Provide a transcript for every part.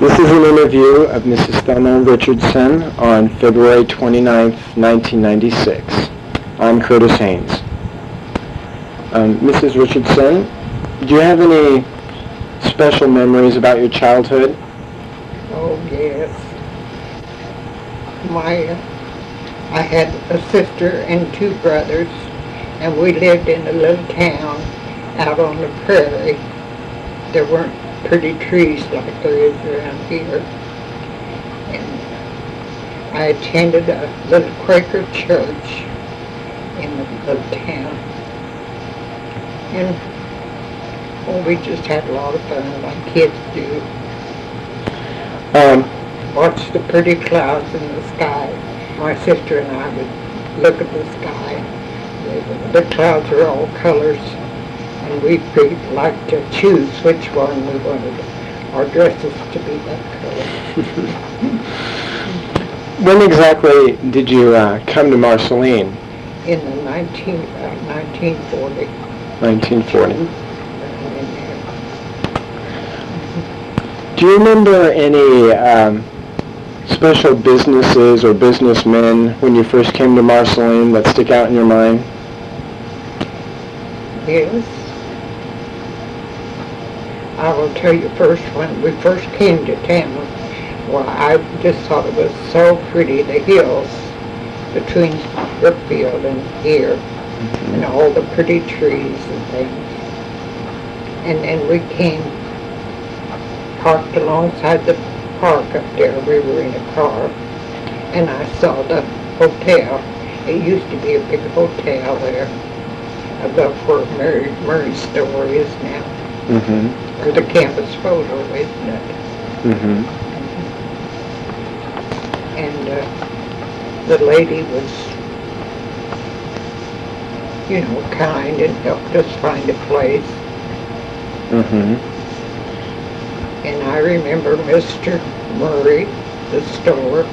This is an interview of Mrs. Thelma Richardson on February 29, 1996. I'm Curtis Haynes. Um, Mrs. Richardson, do you have any special memories about your childhood? Oh, yes. My, I had a sister and two brothers, and we lived in a little town out on the prairie. There weren't pretty trees like there is around here. And I attended a little Quaker church in the little town. And, well, we just had a lot of fun like kids do. Um, watch the pretty clouds in the sky. My sister and I would look at the sky. The, the clouds are all colors, and we would like to choose which one we wanted our dresses to be that color. when exactly did you uh, come to Marceline? In the 19, about 1940. 1940. around in. Do you remember any um, special businesses or businessmen when you first came to Marceline that stick out in your mind? Yes. I will tell you first, when we first came to town, well, I just thought it was so pretty, the hills between Brookfield and here, and all the pretty trees and things. And then we came, parked alongside the park up there, we were in a car, and I saw the hotel. It used to be a big hotel there, above where Murray, Murray's store is now, Mm-hmm. Or the campus photo, isn't it? Mm-hmm. And uh, the lady was, you know, kind and helped us find a place. Mm-hmm. And I remember Mr. Murray, the store,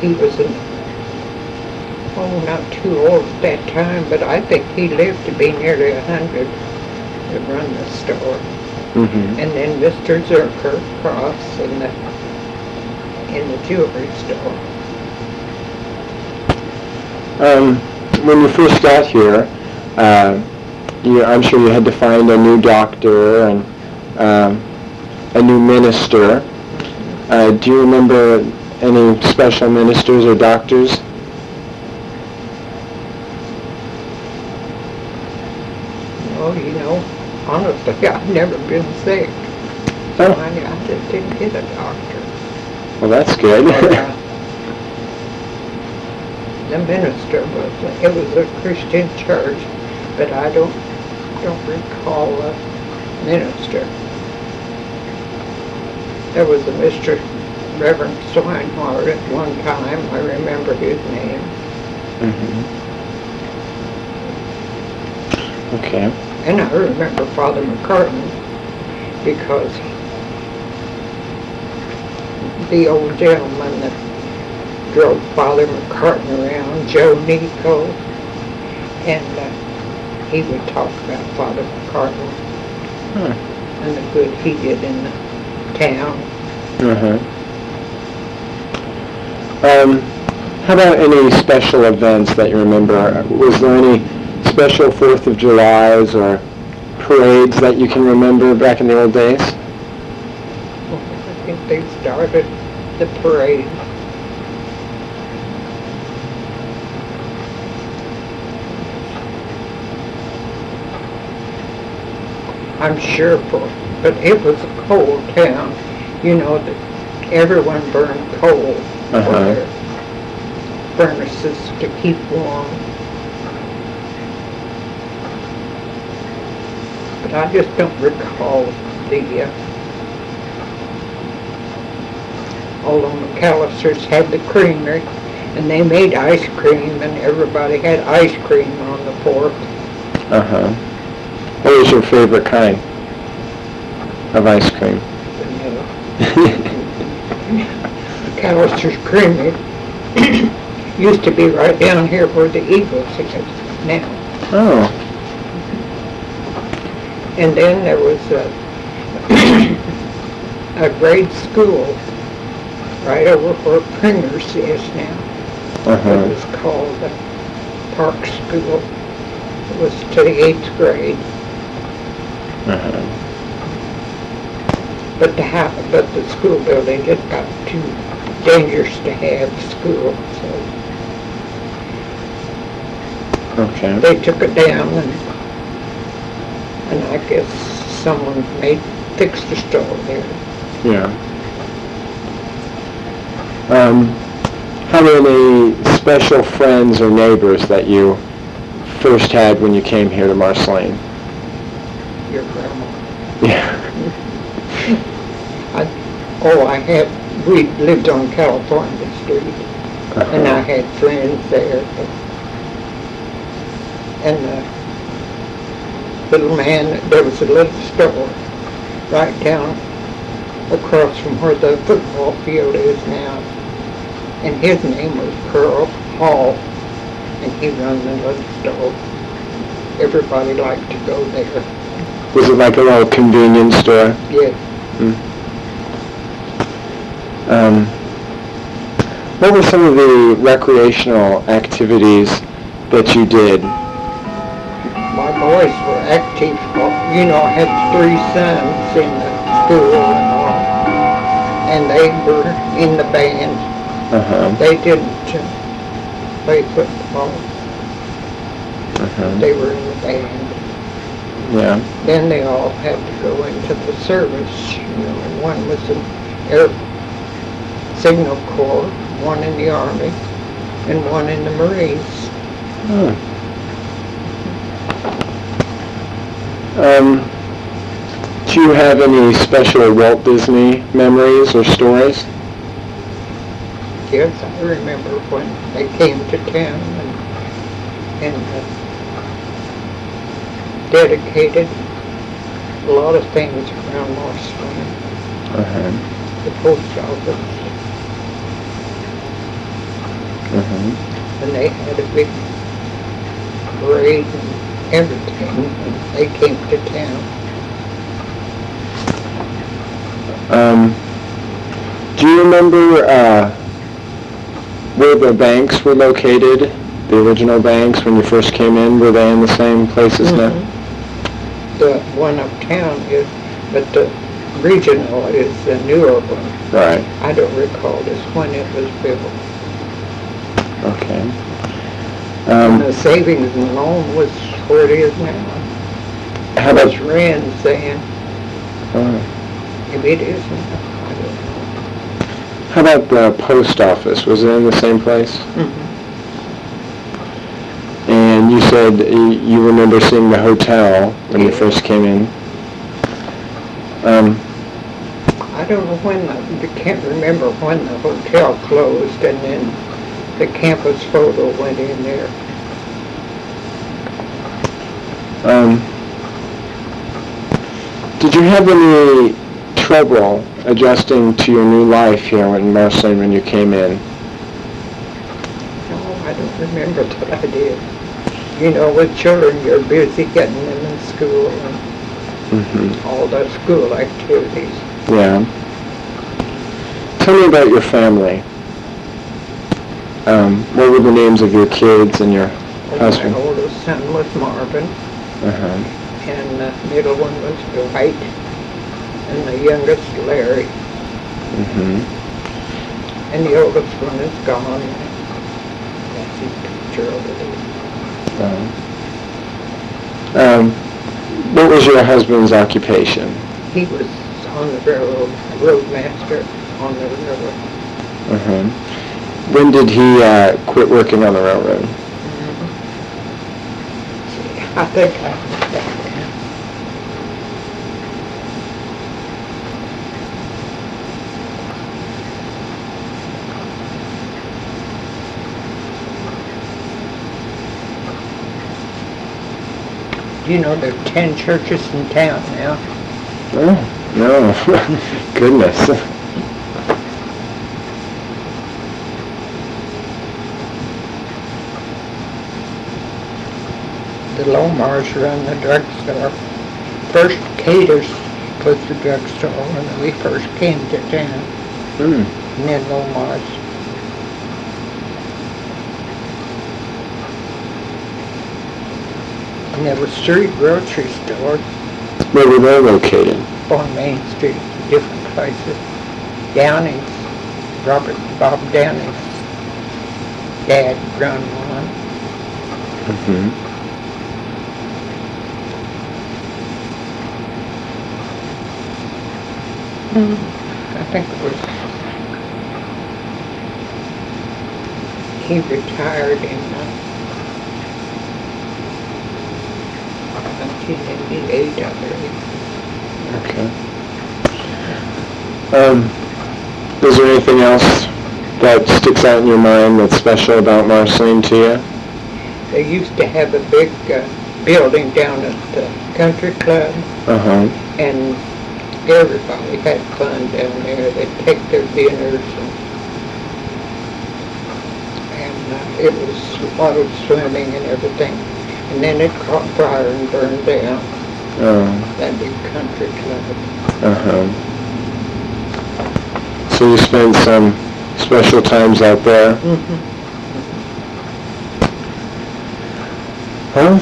he was an, oh, not too old at that time, but I think he lived to be nearly a hundred to run the store. Mm-hmm. And then Mr. Zerker across in the, in the jewelry store. Um, when you first got here, uh, you, I'm sure you had to find a new doctor and um, a new minister. Uh, do you remember any special ministers or doctors? Oh, you know, honestly, Been sick. Oh. I, I just didn't get a doctor. Well, that's good. But, uh, The minister was, it was a Christian church, but I don't, don't recall a minister. There was a Mr. Reverend Swinehart at one time, I remember his name. Mm-hmm. Okay. And I remember Father McCartan because the old gentleman that drove Father McCartan around, Joe Nico, and uh, he would talk about Father McCartan Huh. and the good he did in the town. Uh-huh. Um, how about any special events that you remember? Was there any special Fourth of Julys or parades that you can remember back in the old days? I think they started the parade. I'm sure for, but it was a cold town. You know, that everyone burned coal for Uh-huh. their furnaces to keep warm. But I just don't recall the, uh, although McAllister's had the creamery, and they made ice cream, and everybody had ice cream on the fourth. Uh-huh. What was your favorite kind of ice cream? Vanilla. McAllister's Creamery used to be right down here where the Eagles is now. oh. And then there was a, a grade school right over where Pringer's is now. It Uh-huh. was called the Park School. It was to the eighth grade, Uh-huh. but the but the school building just got too dangerous to have school, so Okay. they took it down and, and I guess someone made, fixed the store there. Yeah. Um, how many special friends or neighbors that you first had when you came here to Marceline? Your grandma. Yeah. I, Oh, I had, we lived on California Street, and I had friends there. but- And the little man, there was a little store right down across from where the football field is now. And his name was Pearl Hall, and he run the little store. Everybody liked to go there. Was it like a little convenience store? Yes, Um, what were some of the recreational activities that you did? Active, you know, I had three sons in the school and all. And they were in the band. Uh-huh. They didn't uh, play football, Uh-huh. they were in the band. Yeah. Then they all had to go into the service, you know, and one was in air signal corps, one in the army, and one in the Marines. Oh. Um, do you have any special Walt Disney memories or stories? Yes, I remember when they came to town and, and uh, dedicated a lot of things around Marceline, Uh-huh. the post office, Uh-huh. and they had a big parade and everything when they came to town. Um, do you remember, uh, where the banks were located? The original banks when you first came in, were they in the same places now? Mhm. The one uptown is, but the regional is the newer one. Right, I don't recall this when it was built. okay. And Um, the savings and loan was where it is now. how about, Rand saying, uh, if it isn't, I don't know. how about the post office? Was it in the same place? And you said you remember seeing the hotel when you first came in. Um, I don't know when, the- I can't remember when the hotel closed and then the campus photo went in there. Um, did you have any trouble adjusting to your new life here in Marceline when you came in? No, I don't remember that I did. You know, with children, you're busy getting them in school and hmm all the school activities. Yeah. Tell me about your family. Um, what were the names of your kids and your husband? My oldest son was Marvin, Uh-huh. and the middle one was Dwight, and the youngest Larry, Mm -hmm. and the oldest one is gone. That's his picture over there. Um, what was your husband's occupation? He was on the railroad, roadmaster on the railroad. Uh-huh. When did he uh, quit working on the railroad? I think I, you know, there are ten churches in town now. Oh, no. Goodness. The Lomars run the drugstore. First Caters was the drugstore when we first came to town, Hmm. and then Lomar's. And there was three grocery stores Where were they located? on Main Street, different places. Downing's, Robert Bob Downing's dad run one. Mm-hmm. I think it was, he retired in uh, 1988, I believe. Okay. Um, is there anything else that sticks out in your mind that's special about Marceline to you? They used to have a big uh, building down at the country club, Uh-huh. and everybody had fun down there. They'd take their dinners, and, and uh, it was a lot of swimming and everything. And then it caught fire and burned down, Oh, that big country club. uh-huh. So you spent some special times out there? Mm-hmm. Well,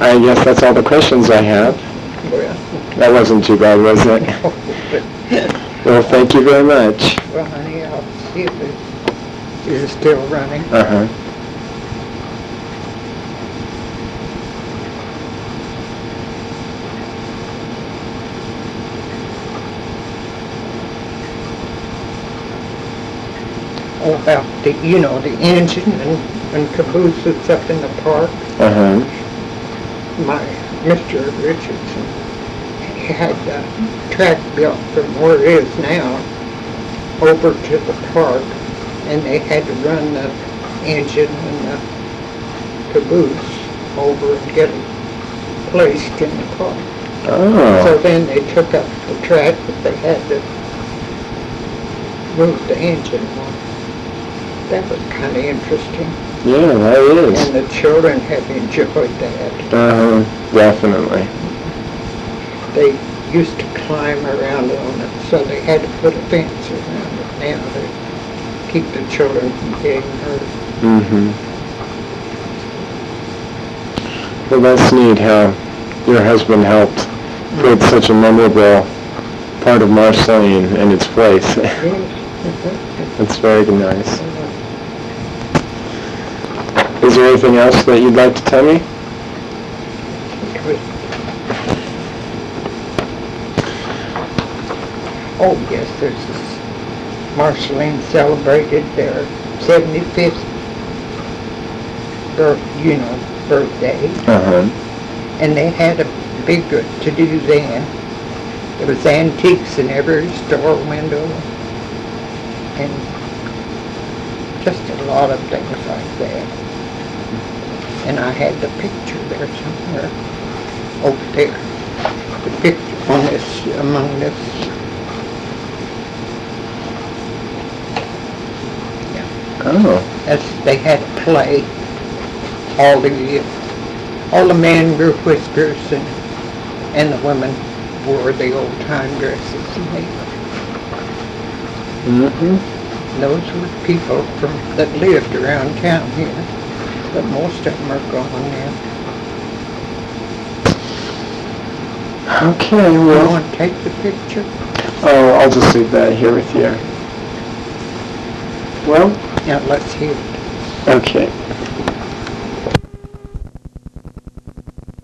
I guess that's all the questions I have. Well, That wasn't too bad, was it? Well, thank you very much. well, honey, I'll see if it is still running. Uh-huh. Oh, about the, you know, the engine and, and cabooses up in the park. Uh-huh. My, Mr. Richardson, had the track built from where it is now over to the park, and they had to run the engine and the caboose over and get it placed in the park. So Oh, then they took up the track, but they had to move the engine one. That was kind of interesting, yeah, that is. and the children have enjoyed that. Uh, definitely. They used to climb around on it, so they had to put a fence around it now to keep the children from getting hurt. Mm-hmm. Well, that's neat how your husband helped put such a memorable part of Marceline in its place. That's very nice. Is there anything else that you'd like to tell me? It was- Oh, yes, there's this, Marceline celebrated their seventy-fifth birth, you know, birthday, Uh-huh. and they had a big to-do then. There was antiques in every store window, and just a lot of things like that. And I had the picture there somewhere, over there. The picture on this, among this. Oh, That's, they had a play. All the, all the men grew whiskers and, and the women wore the old time dresses and they, mm-hmm. those were people from, that lived around town here. But most of them are gone now. Okay, You well, want to take the picture? oh, I'll just leave that here with you. Well, Now, let's hear it. okay.